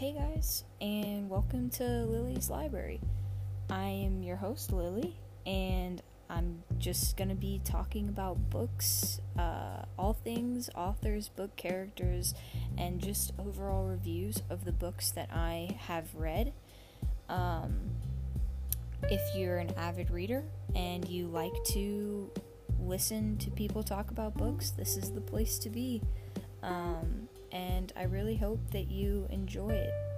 Hey guys, and welcome to Lily's Library. I am your host, Lily, and I'm just gonna be talking about books, uh, all things authors, book characters, and just overall reviews of the books that I have read. Um, if you're an avid reader and you like to listen to people talk about books, this is the place to be. Um, I really hope that you enjoy it.